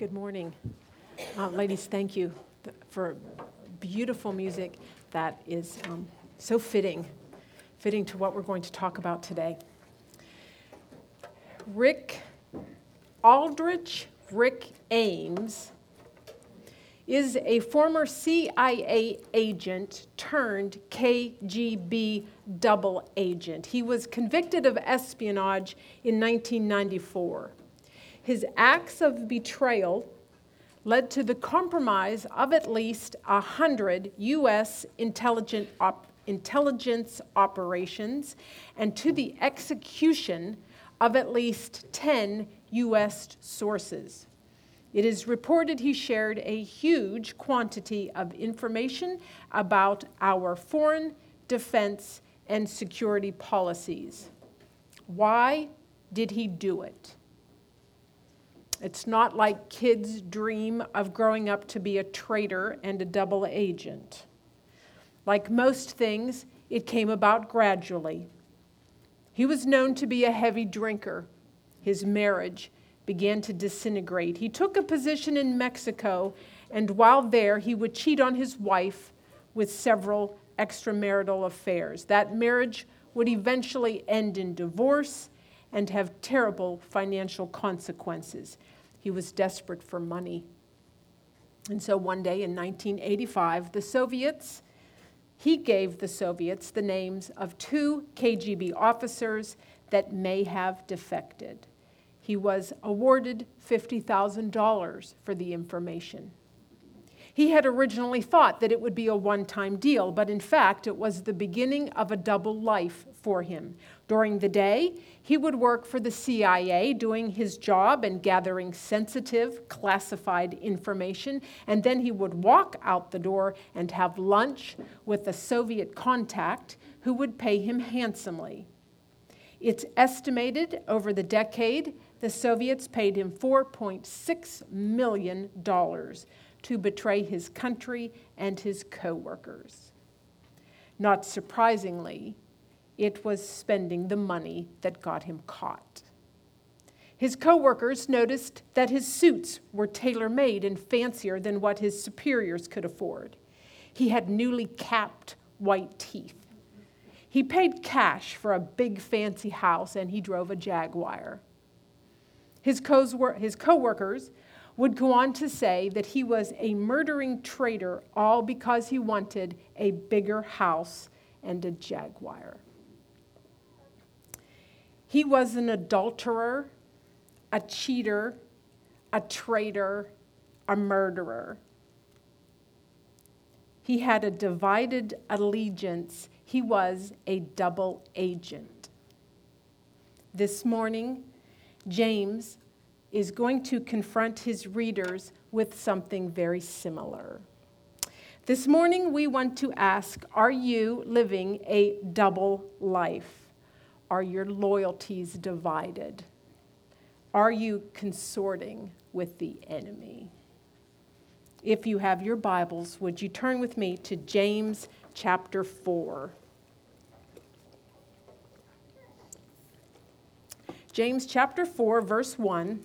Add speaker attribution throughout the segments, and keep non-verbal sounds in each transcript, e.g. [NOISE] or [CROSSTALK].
Speaker 1: Good morning. Uh, ladies, thank you for beautiful music that is um, so fitting, fitting to what we're going to talk about today. Rick Aldrich, Rick Ames, is a former CIA agent turned KGB double agent. He was convicted of espionage in 1994. His acts of betrayal led to the compromise of at least 100 U.S. op- intelligence operations and to the execution of at least 10 U.S. sources. It is reported he shared a huge quantity of information about our foreign, defense, and security policies. Why did he do it? It's not like kids dream of growing up to be a traitor and a double agent. Like most things, it came about gradually. He was known to be a heavy drinker. His marriage began to disintegrate. He took a position in Mexico, and while there, he would cheat on his wife with several extramarital affairs. That marriage would eventually end in divorce and have terrible financial consequences. He was desperate for money. And so one day in 1985, the Soviets, he gave the Soviets the names of two KGB officers that may have defected. He was awarded $50,000 for the information. He had originally thought that it would be a one time deal, but in fact, it was the beginning of a double life for him. During the day, he would work for the CIA, doing his job and gathering sensitive, classified information, and then he would walk out the door and have lunch with a Soviet contact who would pay him handsomely. It's estimated over the decade the Soviets paid him $4.6 million to betray his country and his co workers. Not surprisingly, it was spending the money that got him caught. His co workers noticed that his suits were tailor made and fancier than what his superiors could afford. He had newly capped white teeth. He paid cash for a big fancy house and he drove a Jaguar. His co workers would go on to say that he was a murdering traitor all because he wanted a bigger house and a Jaguar. He was an adulterer, a cheater, a traitor, a murderer. He had a divided allegiance. He was a double agent. This morning, James is going to confront his readers with something very similar. This morning, we want to ask Are you living a double life? Are your loyalties divided? Are you consorting with the enemy? If you have your Bibles, would you turn with me to James chapter 4? James chapter 4, verse 1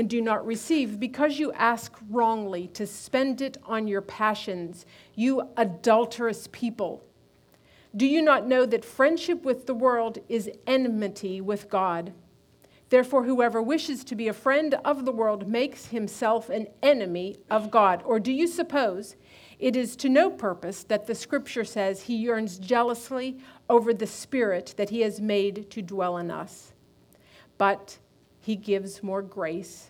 Speaker 1: and do not receive because you ask wrongly to spend it on your passions, you adulterous people. Do you not know that friendship with the world is enmity with God? Therefore, whoever wishes to be a friend of the world makes himself an enemy of God. Or do you suppose it is to no purpose that the scripture says he yearns jealously over the spirit that he has made to dwell in us? But he gives more grace.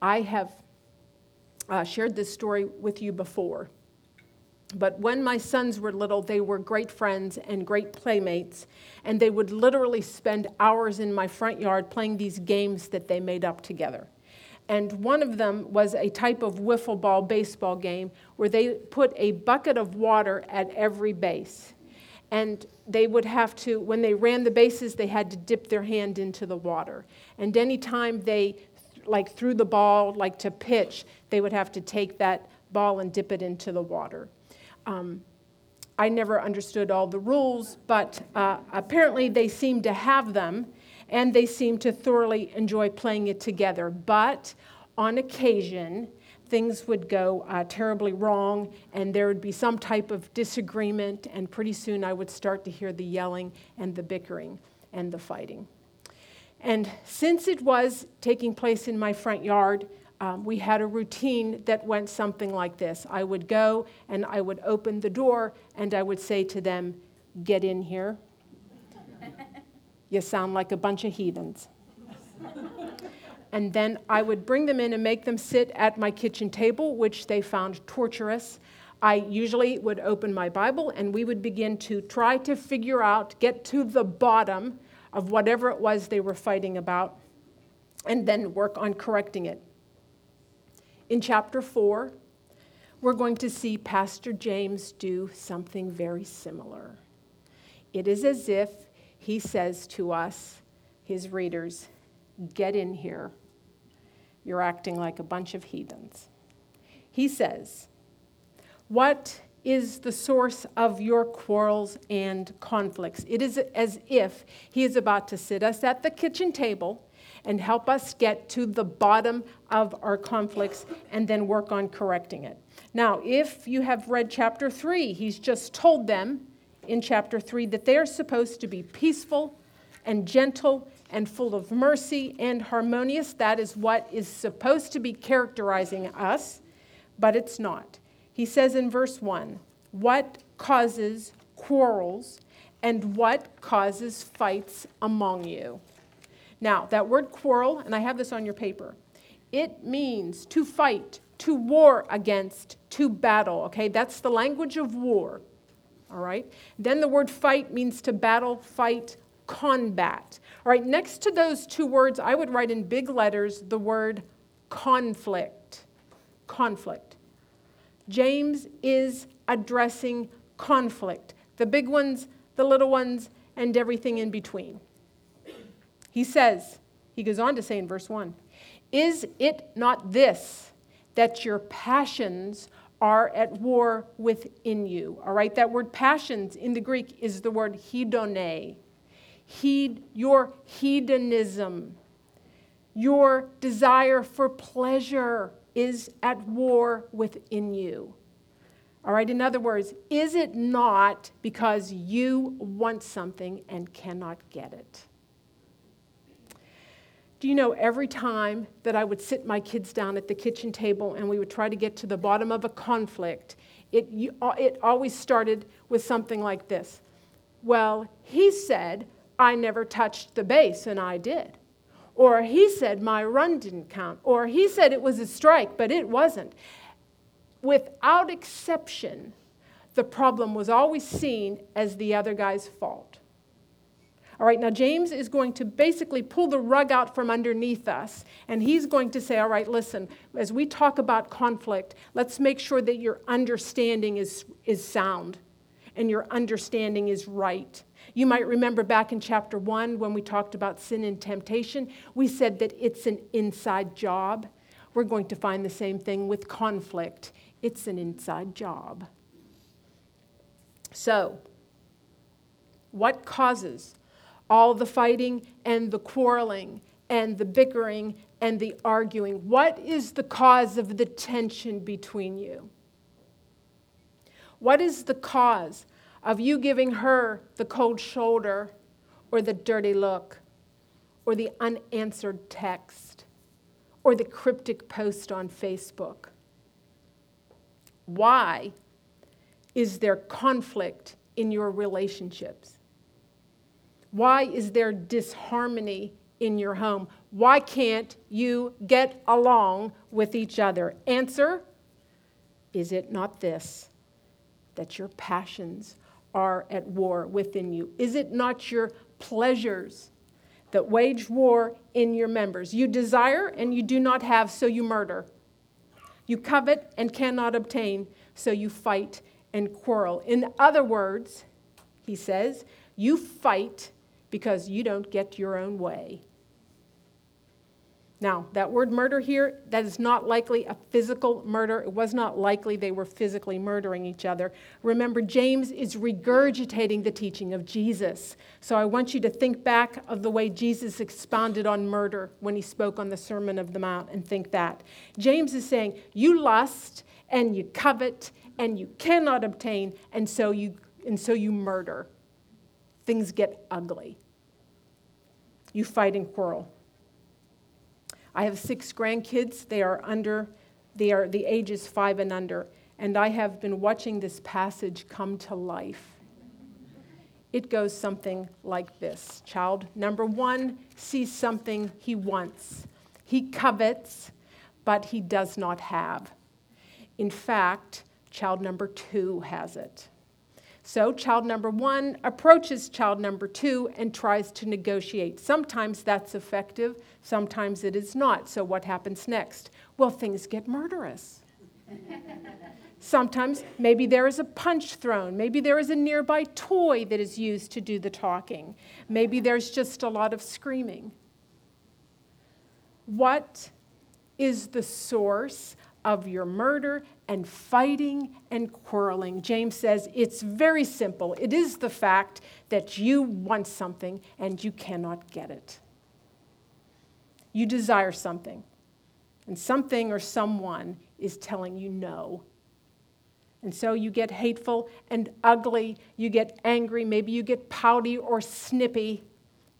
Speaker 1: I have uh, shared this story with you before. But when my sons were little, they were great friends and great playmates, and they would literally spend hours in my front yard playing these games that they made up together. And one of them was a type of wiffle ball baseball game where they put a bucket of water at every base. And they would have to, when they ran the bases, they had to dip their hand into the water. And anytime they like threw the ball, like to pitch, they would have to take that ball and dip it into the water. Um, I never understood all the rules, but uh, apparently they seem to have them and they seem to thoroughly enjoy playing it together. But on occasion, things would go uh, terribly wrong and there would be some type of disagreement, and pretty soon I would start to hear the yelling and the bickering and the fighting. And since it was taking place in my front yard, um, we had a routine that went something like this I would go and I would open the door and I would say to them, Get in here. you sound like a bunch of heathens. and then I would bring them in and make them sit at my kitchen table, which they found torturous. I usually would open my Bible and we would begin to try to figure out, get to the bottom of whatever it was they were fighting about, and then work on correcting it. In chapter 4, we're going to see Pastor James do something very similar. It is as if he says to us, his readers, Get in here. You're acting like a bunch of heathens. He says, What is the source of your quarrels and conflicts? It is as if he is about to sit us at the kitchen table and help us get to the bottom of our conflicts and then work on correcting it. Now, if you have read chapter 3, he's just told them in chapter 3 that they are supposed to be peaceful and gentle and full of mercy and harmonious. That is what is supposed to be characterizing us, but it's not. He says in verse 1 what causes quarrels and what causes fights among you? Now, that word quarrel, and I have this on your paper, it means to fight, to war against, to battle, okay? That's the language of war, all right? Then the word fight means to battle, fight, combat. All right, next to those two words, I would write in big letters the word conflict. Conflict. James is addressing conflict the big ones, the little ones, and everything in between. He says, he goes on to say in verse 1 Is it not this, that your passions are at war within you? All right, that word passions in the Greek is the word hedone. Heed, your hedonism, your desire for pleasure is at war within you. All right, in other words, is it not because you want something and cannot get it? Do you know every time that I would sit my kids down at the kitchen table and we would try to get to the bottom of a conflict, it, uh, it always started with something like this Well, he said, I never touched the base, and I did. Or he said, my run didn't count. Or he said it was a strike, but it wasn't. Without exception, the problem was always seen as the other guy's fault. All right, now James is going to basically pull the rug out from underneath us, and he's going to say, All right, listen, as we talk about conflict, let's make sure that your understanding is, is sound and your understanding is right. You might remember back in chapter one when we talked about sin and temptation, we said that it's an inside job. We're going to find the same thing with conflict. It's an inside job. So, what causes all the fighting and the quarreling and the bickering and the arguing? What is the cause of the tension between you? What is the cause of you giving her the cold shoulder or the dirty look or the unanswered text or the cryptic post on Facebook? Why is there conflict in your relationships? Why is there disharmony in your home? Why can't you get along with each other? Answer Is it not this, that your passions are at war within you? Is it not your pleasures that wage war in your members? You desire and you do not have, so you murder. You covet and cannot obtain, so you fight and quarrel. In other words, he says, you fight because you don't get your own way. Now, that word murder here, that is not likely a physical murder. It was not likely they were physically murdering each other. Remember, James is regurgitating the teaching of Jesus. So I want you to think back of the way Jesus expounded on murder when he spoke on the Sermon of the Mount and think that. James is saying, You lust and you covet and you cannot obtain, and so you, and so you murder. Things get ugly. You fight and quarrel. I have six grandkids. They are under, they are the ages five and under. And I have been watching this passage come to life. It goes something like this Child number one sees something he wants, he covets, but he does not have. In fact, child number two has it. So, child number one approaches child number two and tries to negotiate. Sometimes that's effective, sometimes it is not. So, what happens next? Well, things get murderous. [LAUGHS] Sometimes maybe there is a punch thrown. Maybe there is a nearby toy that is used to do the talking. Maybe there's just a lot of screaming. What is the source of your murder and fighting and quarreling. James says it's very simple. It is the fact that you want something and you cannot get it. You desire something, and something or someone is telling you no. And so you get hateful and ugly, you get angry, maybe you get pouty or snippy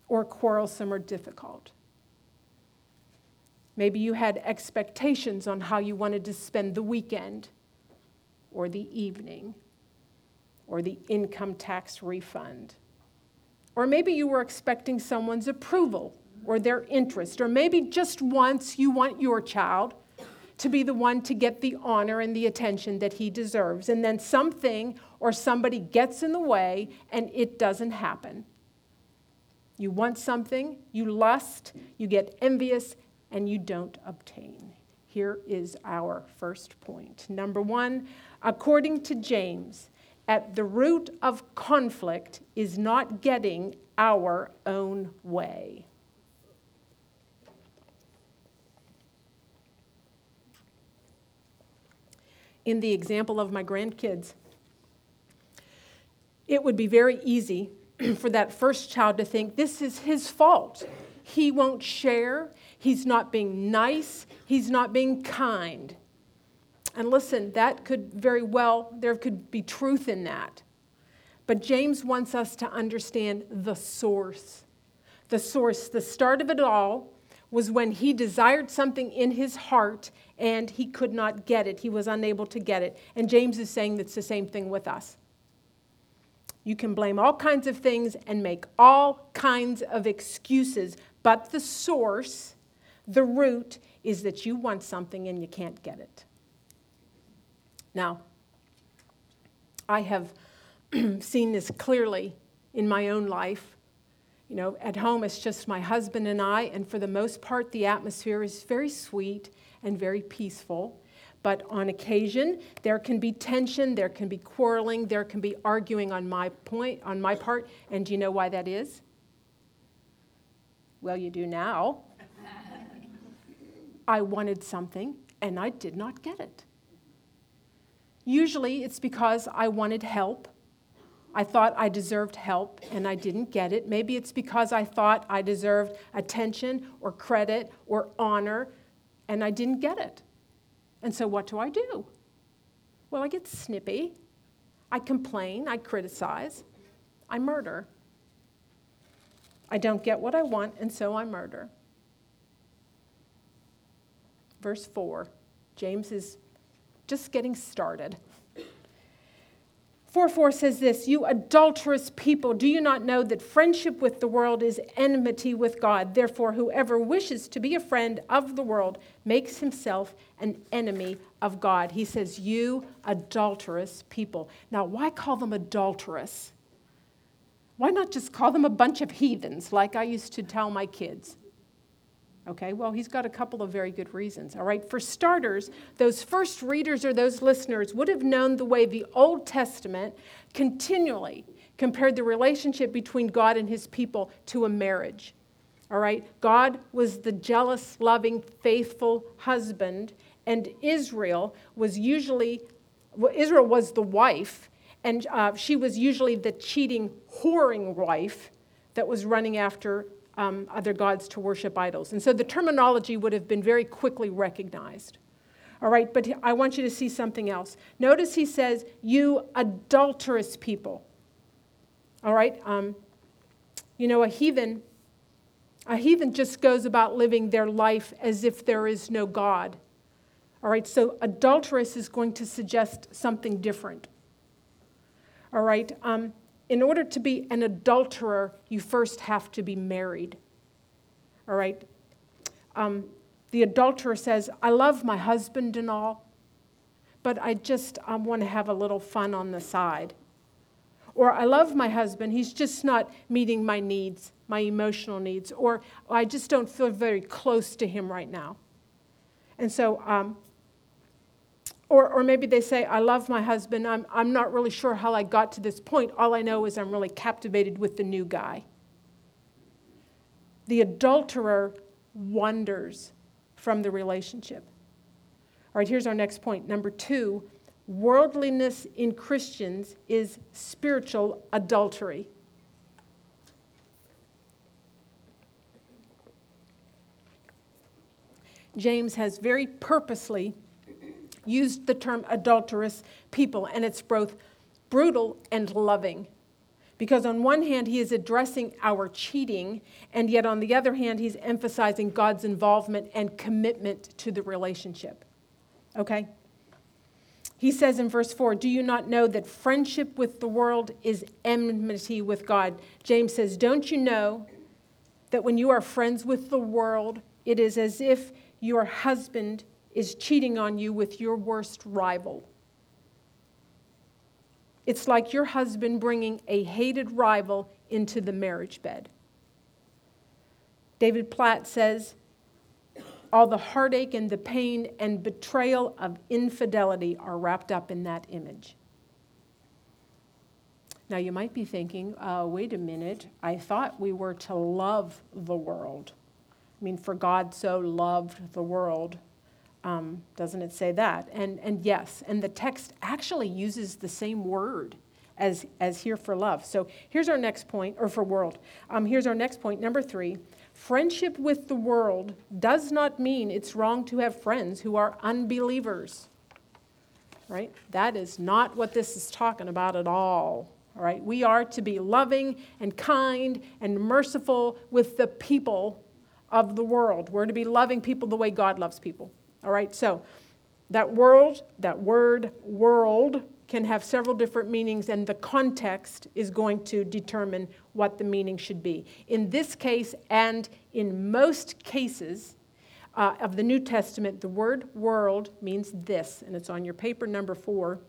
Speaker 1: or quarrelsome or difficult. Maybe you had expectations on how you wanted to spend the weekend or the evening or the income tax refund. Or maybe you were expecting someone's approval or their interest. Or maybe just once you want your child to be the one to get the honor and the attention that he deserves. And then something or somebody gets in the way and it doesn't happen. You want something, you lust, you get envious, and you don't obtain. Here is our first point. Number one, according to James, at the root of conflict is not getting our own way. In the example of my grandkids, it would be very easy [CLEARS THROAT] for that first child to think this is his fault. He won't share. He's not being nice. He's not being kind. And listen, that could very well, there could be truth in that. But James wants us to understand the source. The source, the start of it all was when he desired something in his heart and he could not get it. He was unable to get it. And James is saying that's the same thing with us. You can blame all kinds of things and make all kinds of excuses, but the source, the root, is that you want something and you can't get it. Now, I have [CLEARS THROAT] seen this clearly in my own life. You know, at home it's just my husband and I, and for the most part, the atmosphere is very sweet and very peaceful. But on occasion, there can be tension, there can be quarreling, there can be arguing on my point, on my part. And do you know why that is? Well, you do now. I wanted something and I did not get it. Usually it's because I wanted help. I thought I deserved help and I didn't get it. Maybe it's because I thought I deserved attention or credit or honor and I didn't get it. And so what do I do? Well, I get snippy. I complain. I criticize. I murder. I don't get what I want, and so I murder. Verse 4, James is just getting started. 4 4 says this You adulterous people, do you not know that friendship with the world is enmity with God? Therefore, whoever wishes to be a friend of the world makes himself an enemy of God. He says, You adulterous people. Now, why call them adulterous? Why not just call them a bunch of heathens like I used to tell my kids? Okay, well, he's got a couple of very good reasons. All right, for starters, those first readers or those listeners would have known the way the Old Testament continually compared the relationship between God and his people to a marriage. All right, God was the jealous, loving, faithful husband, and Israel was usually, well, Israel was the wife, and uh, she was usually the cheating, whoring wife that was running after um, other gods to worship idols. And so the terminology would have been very quickly recognized. All right, but I want you to see something else. Notice he says, You adulterous people. All right, um, you know, a heathen. A heathen just goes about living their life as if there is no God. All right, so adulterous is going to suggest something different. All right, um, in order to be an adulterer, you first have to be married. All right? Um, the adulterer says, I love my husband and all, but I just I want to have a little fun on the side. Or I love my husband, he's just not meeting my needs, my emotional needs. Or I just don't feel very close to him right now. And so um, or, or maybe they say, I love my husband. I'm, I'm not really sure how I got to this point. All I know is I'm really captivated with the new guy. The adulterer wanders from the relationship. All right, here's our next point. Number two worldliness in Christians is spiritual adultery. James has very purposely used the term adulterous people, and it's both brutal and loving. Because on one hand, he is addressing our cheating, and yet on the other hand, he's emphasizing God's involvement and commitment to the relationship. Okay? He says in verse 4 Do you not know that friendship with the world is enmity with God? James says, Don't you know that when you are friends with the world, it is as if your husband is cheating on you with your worst rival. It's like your husband bringing a hated rival into the marriage bed. David Platt says, all the heartache and the pain and betrayal of infidelity are wrapped up in that image. Now, you might be thinking, uh, wait a minute, I thought we were to love the world. I mean, for God so loved the world um, doesn't it say that? And, and yes, and the text actually uses the same word as, as here for love. So here's our next point, or for world. Um, here's our next point, number three. Friendship with the world does not mean it's wrong to have friends who are unbelievers. Right? That is not what this is talking about at all. All right? We are to be loving and kind and merciful with the people of the world. We're to be loving people the way God loves people. All right, so that world, that word world, can have several different meanings, and the context is going to determine what the meaning should be. In this case, and in most cases uh, of the New Testament, the word world means this, and it's on your paper number four.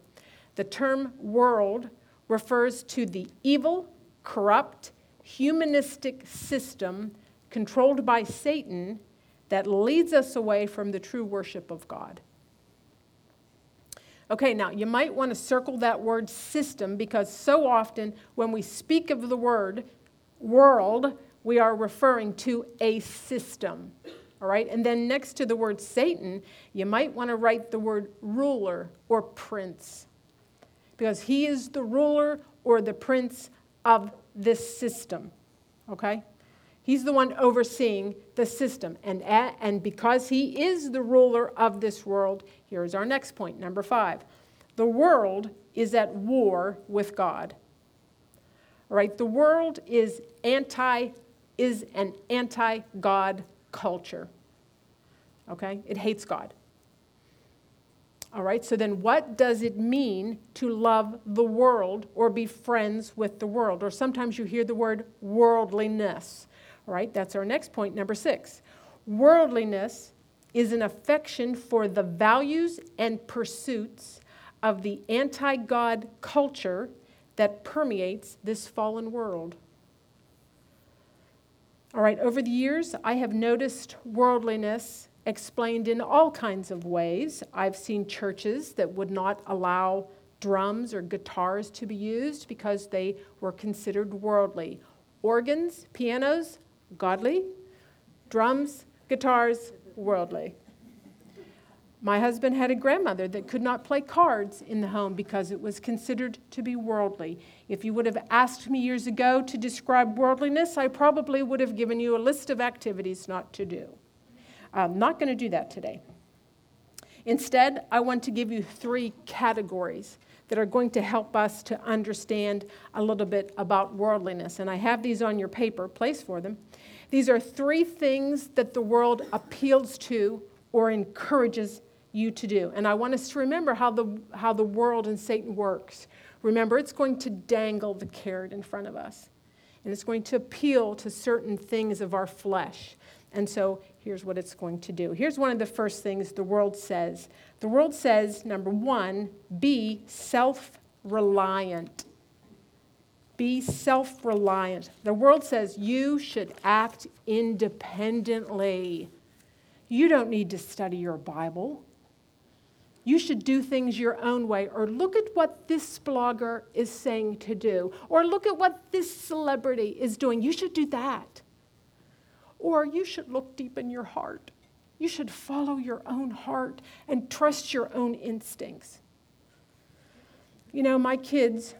Speaker 1: The term world refers to the evil, corrupt, humanistic system controlled by Satan that leads us away from the true worship of God. Okay, now you might want to circle that word system because so often when we speak of the word world, we are referring to a system. All right, and then next to the word Satan, you might want to write the word ruler or prince because he is the ruler or the prince of this system. Okay? He's the one overseeing the system. And, and because he is the ruler of this world, here's our next point, number five. The world is at war with God. Right, the world is anti is an anti-God culture. Okay? It hates God. All right, so then what does it mean to love the world or be friends with the world? Or sometimes you hear the word worldliness. All right, that's our next point, number six. Worldliness is an affection for the values and pursuits of the anti God culture that permeates this fallen world. All right, over the years, I have noticed worldliness explained in all kinds of ways. I've seen churches that would not allow drums or guitars to be used because they were considered worldly. Organs, pianos, godly. Drums, guitars, worldly. My husband had a grandmother that could not play cards in the home because it was considered to be worldly. If you would have asked me years ago to describe worldliness, I probably would have given you a list of activities not to do. I'm not going to do that today. Instead, I want to give you three categories that are going to help us to understand a little bit about worldliness. And I have these on your paper, place for them. These are three things that the world appeals to or encourages you to do. And I want us to remember how the, how the world and Satan works. Remember, it's going to dangle the carrot in front of us, and it's going to appeal to certain things of our flesh. And so here's what it's going to do. Here's one of the first things the world says the world says, number one, be self reliant. Be self reliant. The world says you should act independently. You don't need to study your Bible. You should do things your own way, or look at what this blogger is saying to do, or look at what this celebrity is doing. You should do that. Or you should look deep in your heart. You should follow your own heart and trust your own instincts. You know, my kids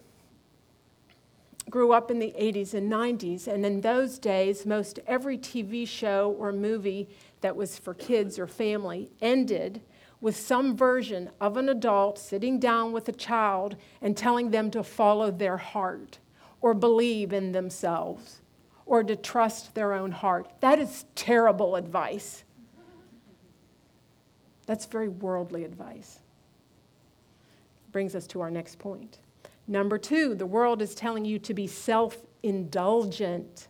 Speaker 1: grew up in the 80s and 90s, and in those days, most every TV show or movie that was for kids or family ended with some version of an adult sitting down with a child and telling them to follow their heart or believe in themselves or to trust their own heart. That is terrible advice. That's very worldly advice. Brings us to our next point. Number two, the world is telling you to be self indulgent.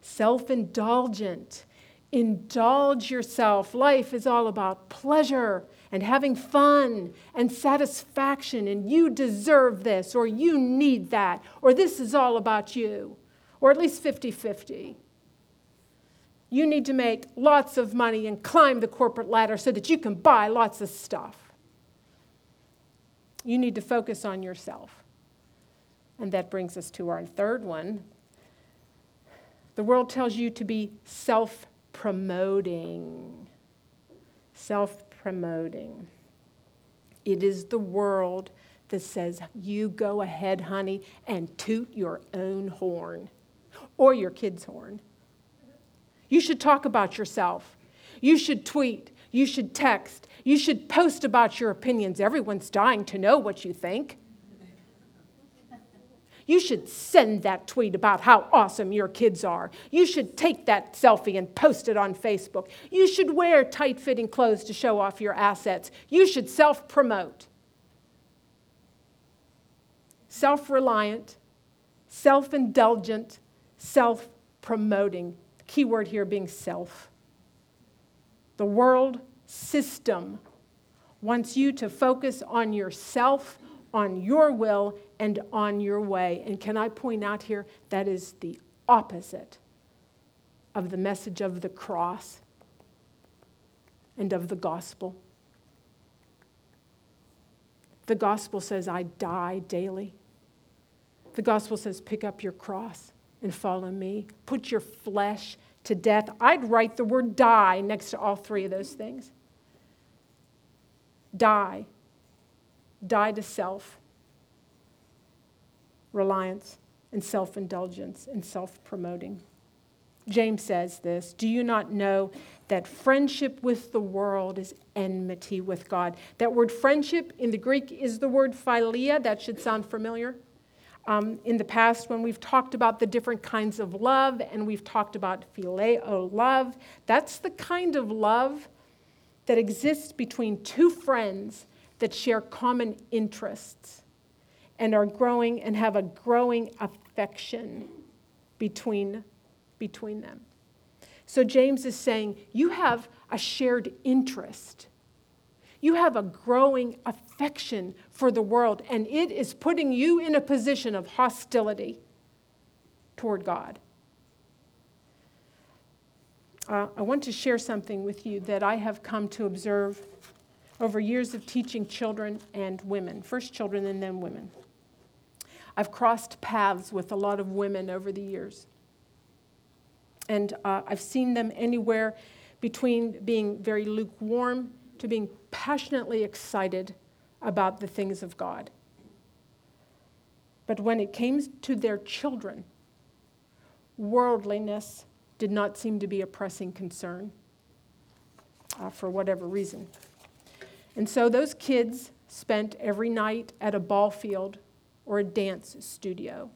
Speaker 1: Self indulgent. Indulge yourself. Life is all about pleasure and having fun and satisfaction, and you deserve this, or you need that, or this is all about you or at least 50 50. You need to make lots of money and climb the corporate ladder so that you can buy lots of stuff. You need to focus on yourself. And that brings us to our third one. The world tells you to be self promoting. Self promoting. It is the world that says, You go ahead, honey, and toot your own horn or your kid's horn. You should talk about yourself. You should tweet. You should text. You should post about your opinions. Everyone's dying to know what you think. You should send that tweet about how awesome your kids are. You should take that selfie and post it on Facebook. You should wear tight fitting clothes to show off your assets. You should self promote. Self reliant, self indulgent, self promoting. Key word here being self. The world system wants you to focus on yourself, on your will, and on your way. And can I point out here that is the opposite of the message of the cross and of the gospel. The gospel says, I die daily. The gospel says, pick up your cross and follow me. Put your flesh to death. I'd write the word die next to all three of those things. Die. Die to self, reliance, and self indulgence and self promoting. James says this Do you not know that friendship with the world is enmity with God? That word friendship in the Greek is the word philia. That should sound familiar um, in the past when we've talked about the different kinds of love and we've talked about phileo love. That's the kind of love that exists between two friends that share common interests and are growing and have a growing affection between, between them. So James is saying, You have a shared interest. You have a growing affection for the world, and it is putting you in a position of hostility toward God. Uh, I want to share something with you that I have come to observe over years of teaching children and women, first children and then women. I've crossed paths with a lot of women over the years. And uh, I've seen them anywhere between being very lukewarm to being passionately excited about the things of God. But when it came to their children, worldliness did not seem to be a pressing concern uh, for whatever reason. And so those kids spent every night at a ball field or a dance studio.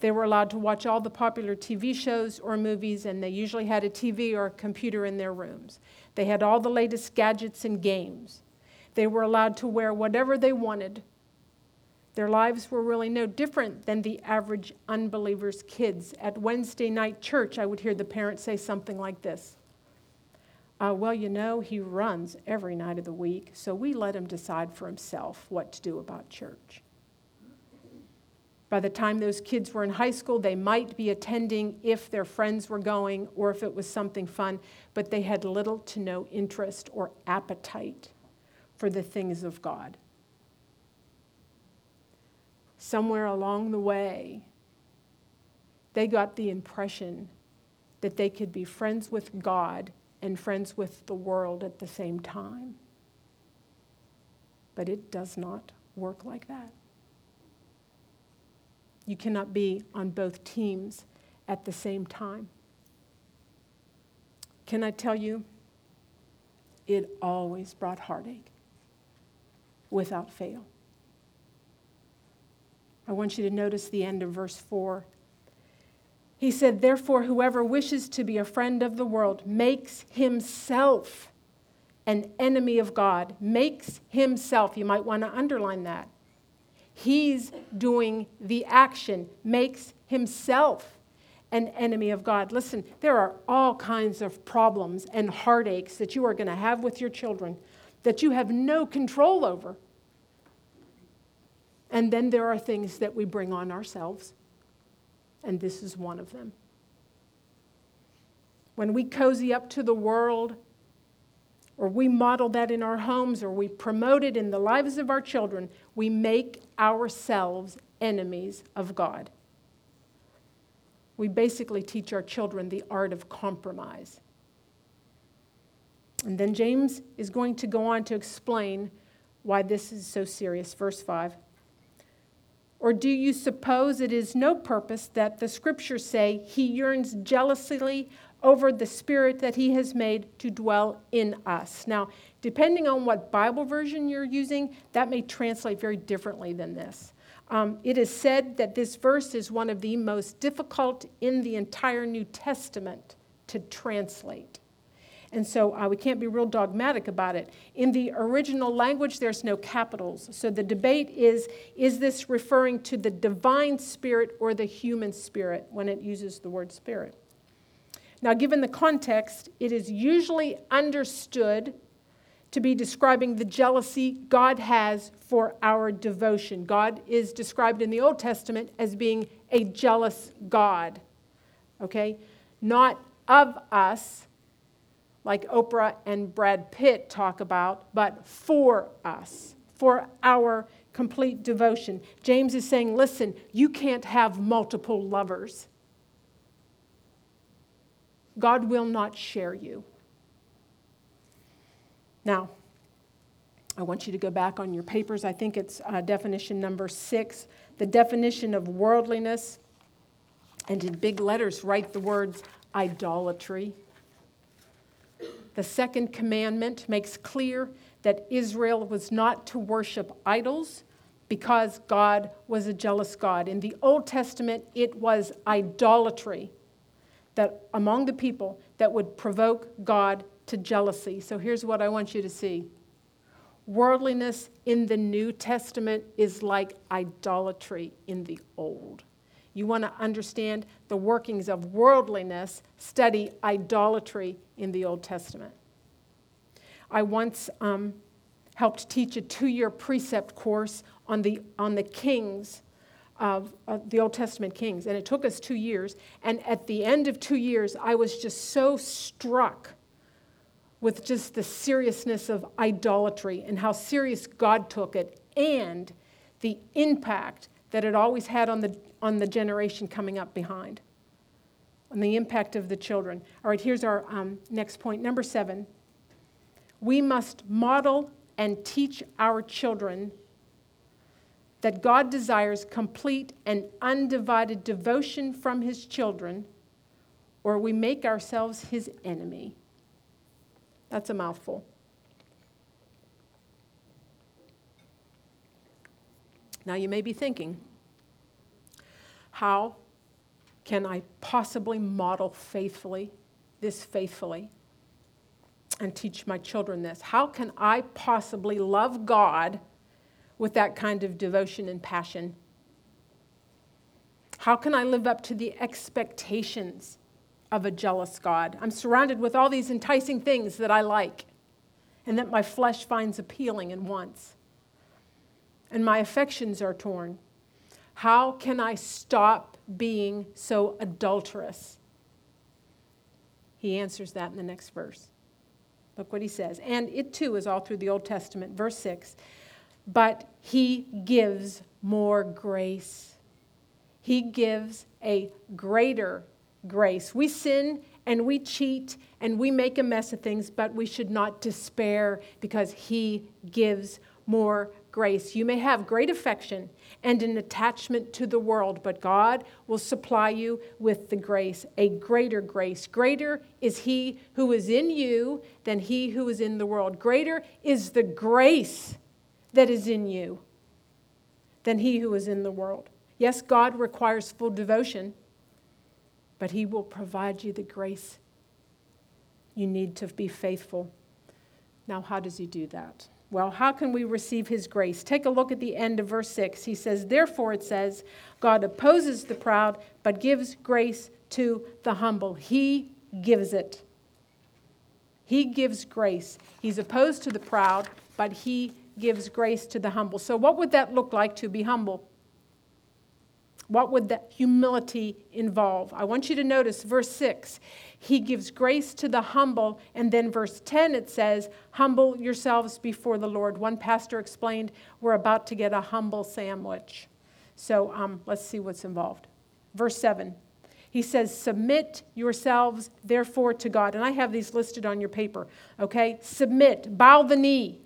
Speaker 1: They were allowed to watch all the popular TV shows or movies, and they usually had a TV or a computer in their rooms. They had all the latest gadgets and games. They were allowed to wear whatever they wanted. Their lives were really no different than the average unbeliever's kids. At Wednesday night church, I would hear the parents say something like this uh, Well, you know, he runs every night of the week, so we let him decide for himself what to do about church. By the time those kids were in high school, they might be attending if their friends were going or if it was something fun, but they had little to no interest or appetite for the things of God. Somewhere along the way, they got the impression that they could be friends with God and friends with the world at the same time. But it does not work like that. You cannot be on both teams at the same time. Can I tell you? It always brought heartache without fail. I want you to notice the end of verse 4. He said, Therefore, whoever wishes to be a friend of the world makes himself an enemy of God, makes himself, you might want to underline that, He's doing the action, makes himself an enemy of God. Listen, there are all kinds of problems and heartaches that you are going to have with your children that you have no control over. And then there are things that we bring on ourselves, and this is one of them. When we cozy up to the world or we model that in our homes, or we promote it in the lives of our children, we make ourselves enemies of God. We basically teach our children the art of compromise. And then James is going to go on to explain why this is so serious. Verse 5. Or do you suppose it is no purpose that the scriptures say he yearns jealously over the Spirit that He has made to dwell in us. Now, depending on what Bible version you're using, that may translate very differently than this. Um, it is said that this verse is one of the most difficult in the entire New Testament to translate. And so uh, we can't be real dogmatic about it. In the original language, there's no capitals. So the debate is is this referring to the divine spirit or the human spirit when it uses the word spirit? Now, given the context, it is usually understood to be describing the jealousy God has for our devotion. God is described in the Old Testament as being a jealous God, okay? Not of us, like Oprah and Brad Pitt talk about, but for us, for our complete devotion. James is saying, listen, you can't have multiple lovers. God will not share you. Now, I want you to go back on your papers. I think it's uh, definition number six, the definition of worldliness. And in big letters, write the words idolatry. The second commandment makes clear that Israel was not to worship idols because God was a jealous God. In the Old Testament, it was idolatry that among the people that would provoke God to jealousy. So here's what I want you to see Worldliness in the New Testament is like idolatry in the Old. You want to understand the workings of worldliness, study idolatry in the Old Testament. I once um, helped teach a two year precept course on the, on the kings of, of the Old Testament kings, and it took us two years. And at the end of two years, I was just so struck with just the seriousness of idolatry and how serious God took it and the impact that it always had on the, on the generation coming up behind, on the impact of the children. All right, here's our um, next point. Number seven we must model and teach our children that God desires complete and undivided devotion from his children, or we make ourselves his enemy. That's a mouthful. Now you may be thinking, how can I possibly model faithfully, this faithfully, and teach my children this? How can I possibly love God with that kind of devotion and passion? How can I live up to the expectations of a jealous God. I'm surrounded with all these enticing things that I like and that my flesh finds appealing and wants. And my affections are torn. How can I stop being so adulterous? He answers that in the next verse. Look what he says. And it too is all through the Old Testament. Verse 6 But he gives more grace. He gives a greater grace. We sin and we cheat and we make a mess of things, but we should not despair because He gives more grace. You may have great affection and an attachment to the world, but God will supply you with the grace, a greater grace. Greater is He who is in you than He who is in the world. Greater is the grace that is in you than He who is in the world. Yes, God requires full devotion but He will provide you the grace you need to be faithful. Now, how does He do that? Well, how can we receive His grace? Take a look at the end of verse 6. He says, Therefore, it says, God opposes the proud, but gives grace to the humble. He gives it. He gives grace. He's opposed to the proud, but He gives grace to the humble. So, what would that look like to be humble? What would that humility involve? I want you to notice verse 6. He gives grace to the humble. And then verse 10, it says, Humble yourselves before the Lord. One pastor explained, We're about to get a humble sandwich. So um, let's see what's involved. Verse 7. He says, Submit yourselves, therefore, to God. And I have these listed on your paper, okay? Submit, bow the knee.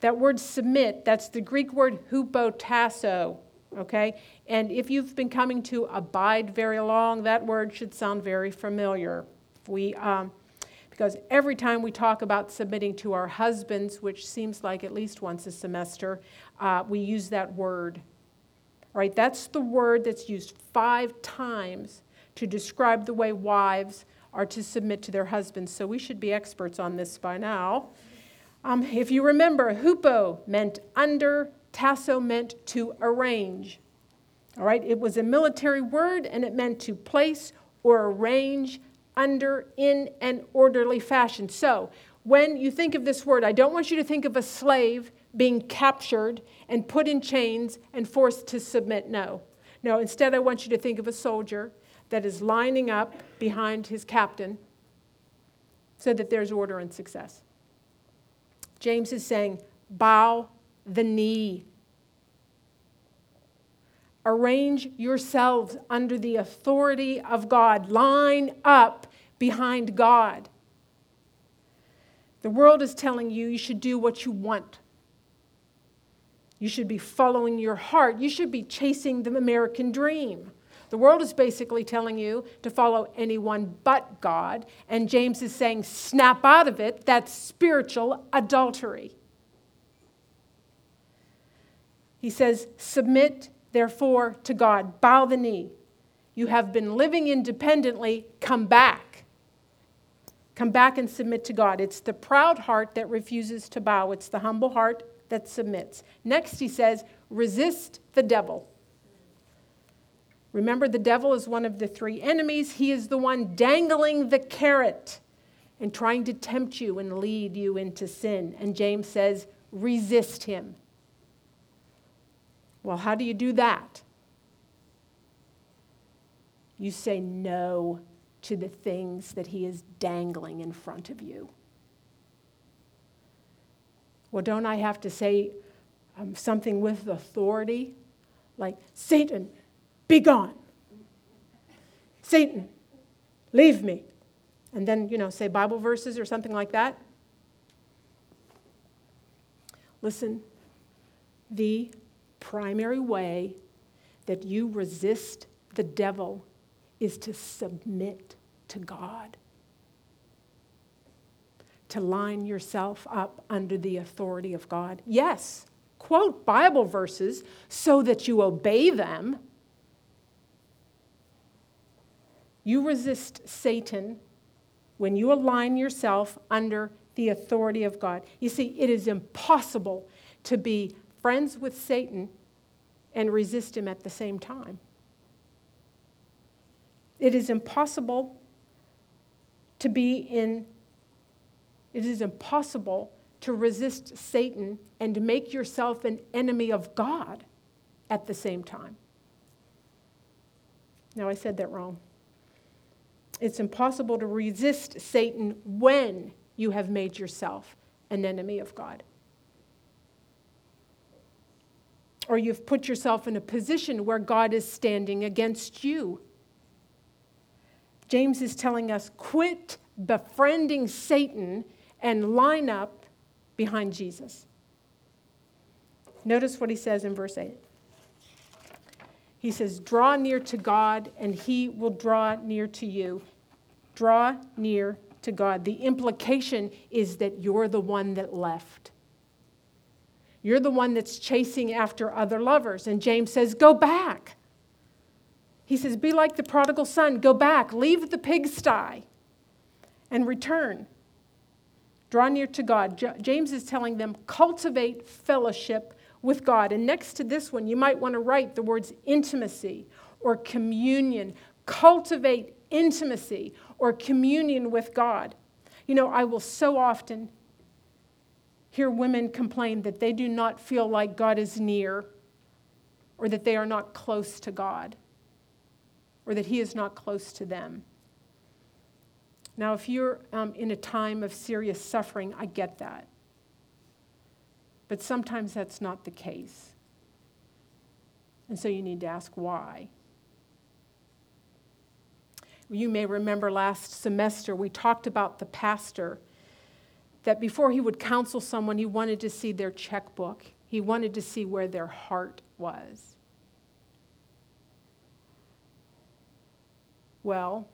Speaker 1: That word submit, that's the Greek word hupotasso okay? And if you've been coming to abide very long, that word should sound very familiar. We, um, because every time we talk about submitting to our husbands, which seems like at least once a semester, uh, we use that word. Right? That's the word that's used five times to describe the way wives are to submit to their husbands. So we should be experts on this by now. Um, if you remember, hupo meant under, tasso meant to arrange. All right, it was a military word and it meant to place or arrange under in an orderly fashion. So, when you think of this word, I don't want you to think of a slave being captured and put in chains and forced to submit. No. No, instead, I want you to think of a soldier that is lining up behind his captain so that there's order and success. James is saying, bow the knee. Arrange yourselves under the authority of God. Line up behind God. The world is telling you you should do what you want. You should be following your heart. You should be chasing the American dream. The world is basically telling you to follow anyone but God. And James is saying, snap out of it. That's spiritual adultery. He says, submit therefore to God. Bow the knee. You have been living independently, come back. Come back and submit to God. It's the proud heart that refuses to bow, it's the humble heart that submits. Next, he says, resist the devil. Remember, the devil is one of the three enemies. He is the one dangling the carrot and trying to tempt you and lead you into sin. And James says, resist him. Well, how do you do that? You say no to the things that he is dangling in front of you. Well, don't I have to say um, something with authority? Like, Satan, be gone. Satan, leave me. And then, you know, say Bible verses or something like that. Listen, the primary way that you resist the devil is to submit to God, to line yourself up under the authority of God. Yes, quote Bible verses so that you obey them. You resist Satan when you align yourself under the authority of God. You see, it is impossible to be friends with Satan and resist him at the same time. It is impossible to be in, it is impossible to resist Satan and make yourself an enemy of God at the same time. Now, I said that wrong. It's impossible to resist Satan when you have made yourself an enemy of God. Or you've put yourself in a position where God is standing against you. James is telling us quit befriending Satan and line up behind Jesus. Notice what he says in verse 8. He says, Draw near to God, and he will draw near to you. Draw near to God. The implication is that you're the one that left. You're the one that's chasing after other lovers. And James says, Go back. He says, Be like the prodigal son. Go back, leave the pigsty, and return. Draw near to God. J- James is telling them, cultivate fellowship with God. And next to this one, you might want to write the words intimacy or communion. Cultivate intimacy or communion with God. You know, I will so often hear women complain that they do not feel like God is near or that they are not close to God or that He is not close to them. Now, if you're um, in a time of serious suffering, I get that. But sometimes that's not the case. And so you need to ask why. You may remember last semester we talked about the pastor that before he would counsel someone, he wanted to see their checkbook, he wanted to see where their heart was. Well,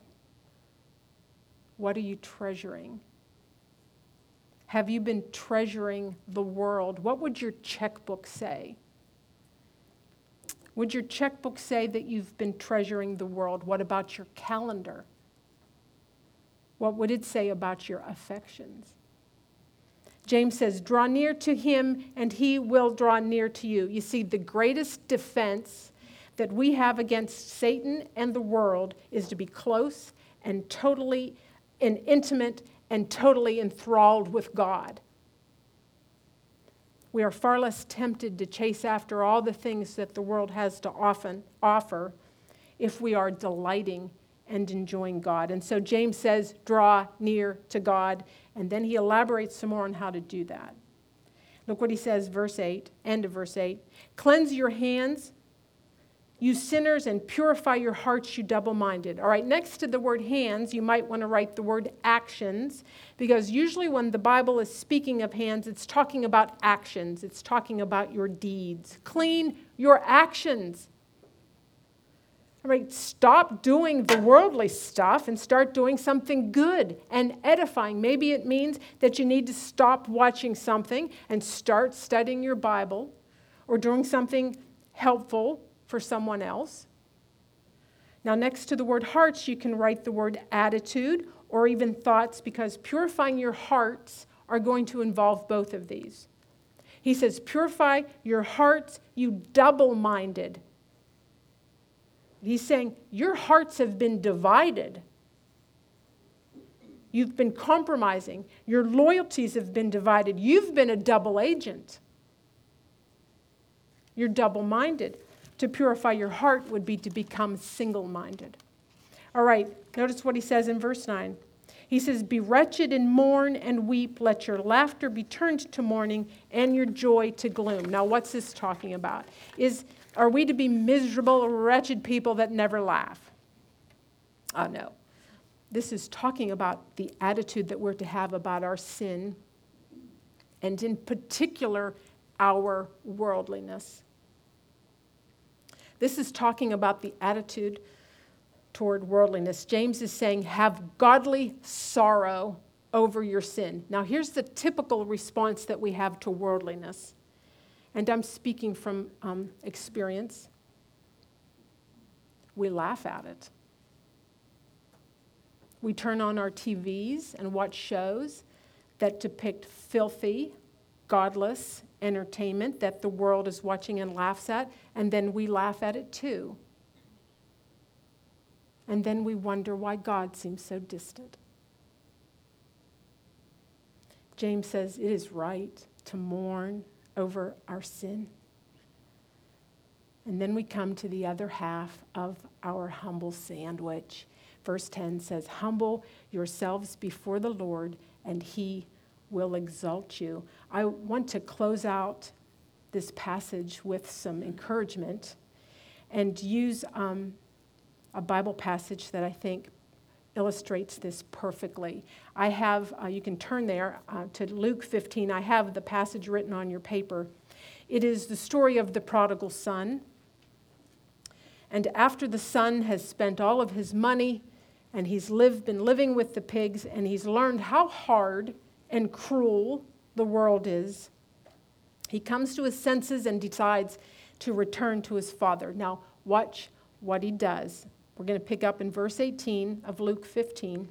Speaker 1: what are you treasuring? Have you been treasuring the world? What would your checkbook say? Would your checkbook say that you've been treasuring the world? What about your calendar? What would it say about your affections? James says, Draw near to him, and he will draw near to you. You see, the greatest defense that we have against Satan and the world is to be close and totally and intimate and totally enthralled with God. We are far less tempted to chase after all the things that the world has to often offer if we are delighting and enjoying God. And so James says, draw near to God. And then he elaborates some more on how to do that. Look what he says, verse 8, end of verse 8. Cleanse your hands, you sinners, and purify your hearts, you double minded. All right, next to the word hands, you might want to write the word actions, because usually when the Bible is speaking of hands, it's talking about actions, it's talking about your deeds. Clean your actions. All right, stop doing the worldly stuff and start doing something good and edifying. Maybe it means that you need to stop watching something and start studying your Bible or doing something helpful for someone else. Now, next to the word hearts, you can write the word attitude or even thoughts because purifying your hearts are going to involve both of these. He says, Purify your hearts, you double minded. He's saying, Your hearts have been divided. You've been compromising. Your loyalties have been divided. You've been a double agent. You're double minded. To purify your heart would be to become single minded. All right, notice what he says in verse 9. He says, Be wretched and mourn and weep. Let your laughter be turned to mourning and your joy to gloom. Now, what's this talking about? Is are we to be miserable, wretched people that never laugh? Uh, no. This is talking about the attitude that we're to have about our sin, and in particular, our worldliness. This is talking about the attitude toward worldliness. James is saying, have godly sorrow over your sin. Now, here's the typical response that we have to worldliness. And I'm speaking from um, experience. We laugh at it. We turn on our TVs and watch shows that depict filthy, godless entertainment that the world is watching and laughs at, and then we laugh at it too. And then we wonder why God seems so distant. James says it is right to mourn over our sin. And then we come to the other half of our humble sandwich. Verse 10 says, Humble yourselves before the Lord, and he will exalt you. I want to close out this passage with some encouragement and use um, a Bible passage that I think illustrates this perfectly. I have, uh, you can turn there uh, to Luke 15. I have the passage written on your paper. It is the story of the prodigal son. And after the son has spent all of his money and he's lived, been living with the pigs and he's learned how hard and cruel the world is, he comes to his senses and decides to return to his father. Now, watch what he does. We're going to pick up in verse 18 of Luke 15.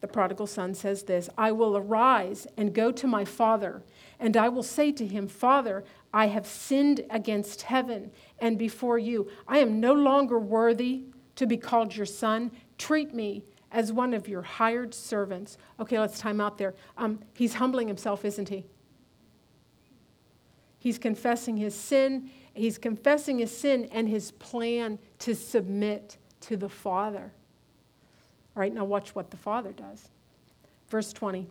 Speaker 1: The prodigal son says this I will arise and go to my father, and I will say to him, Father, I have sinned against heaven and before you. I am no longer worthy to be called your son. Treat me as one of your hired servants. Okay, let's time out there. Um, he's humbling himself, isn't he? He's confessing his sin He's confessing his sin and his plan to submit to the Father. All right, now watch what the Father does. Verse 20.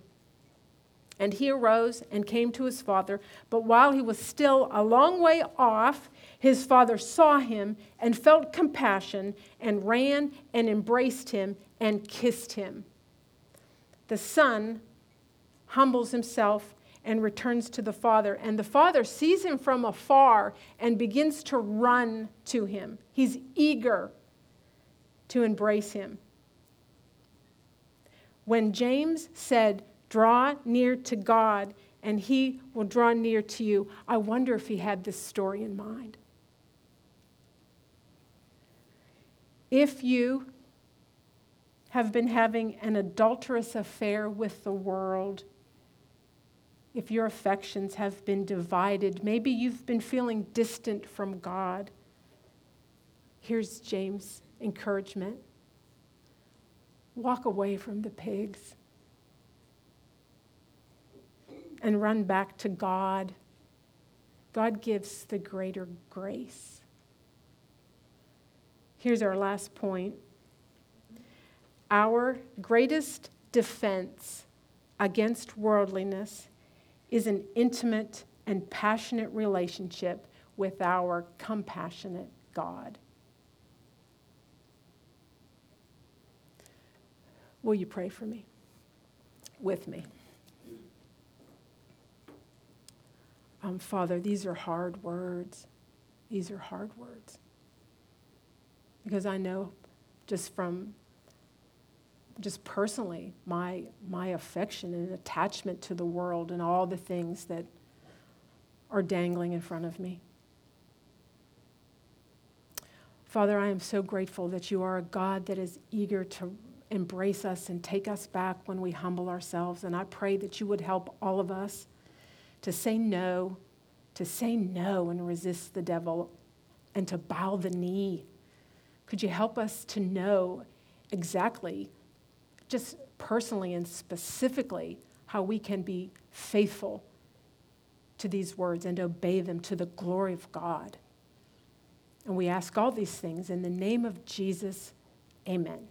Speaker 1: And he arose and came to his father, but while he was still a long way off, his father saw him and felt compassion and ran and embraced him and kissed him. The son humbles himself and returns to the father. And the father sees him from afar and begins to run to him. He's eager to embrace him. When James said, Draw near to God, and he will draw near to you, I wonder if he had this story in mind. If you have been having an adulterous affair with the world, if your affections have been divided, maybe you've been feeling distant from God. Here's James' encouragement walk away from the pigs and run back to God. God gives the greater grace. Here's our last point our greatest defense against worldliness is an intimate and passionate relationship with our compassionate God. Will you pray for me? With me. Um, Father, these are hard words. These are hard words. Because I know just from just personally, my, my affection and attachment to the world and all the things that are dangling in front of me. Father, I am so grateful that you are a God that is eager to embrace us and take us back when we humble ourselves. And I pray that you would help all of us to say no, to say no and resist the devil, and to bow the knee. Could you help us to know exactly, just personally and specifically, how we can be faithful to these words and obey them to the glory of God? And we ask all these things in the name of Jesus. Amen.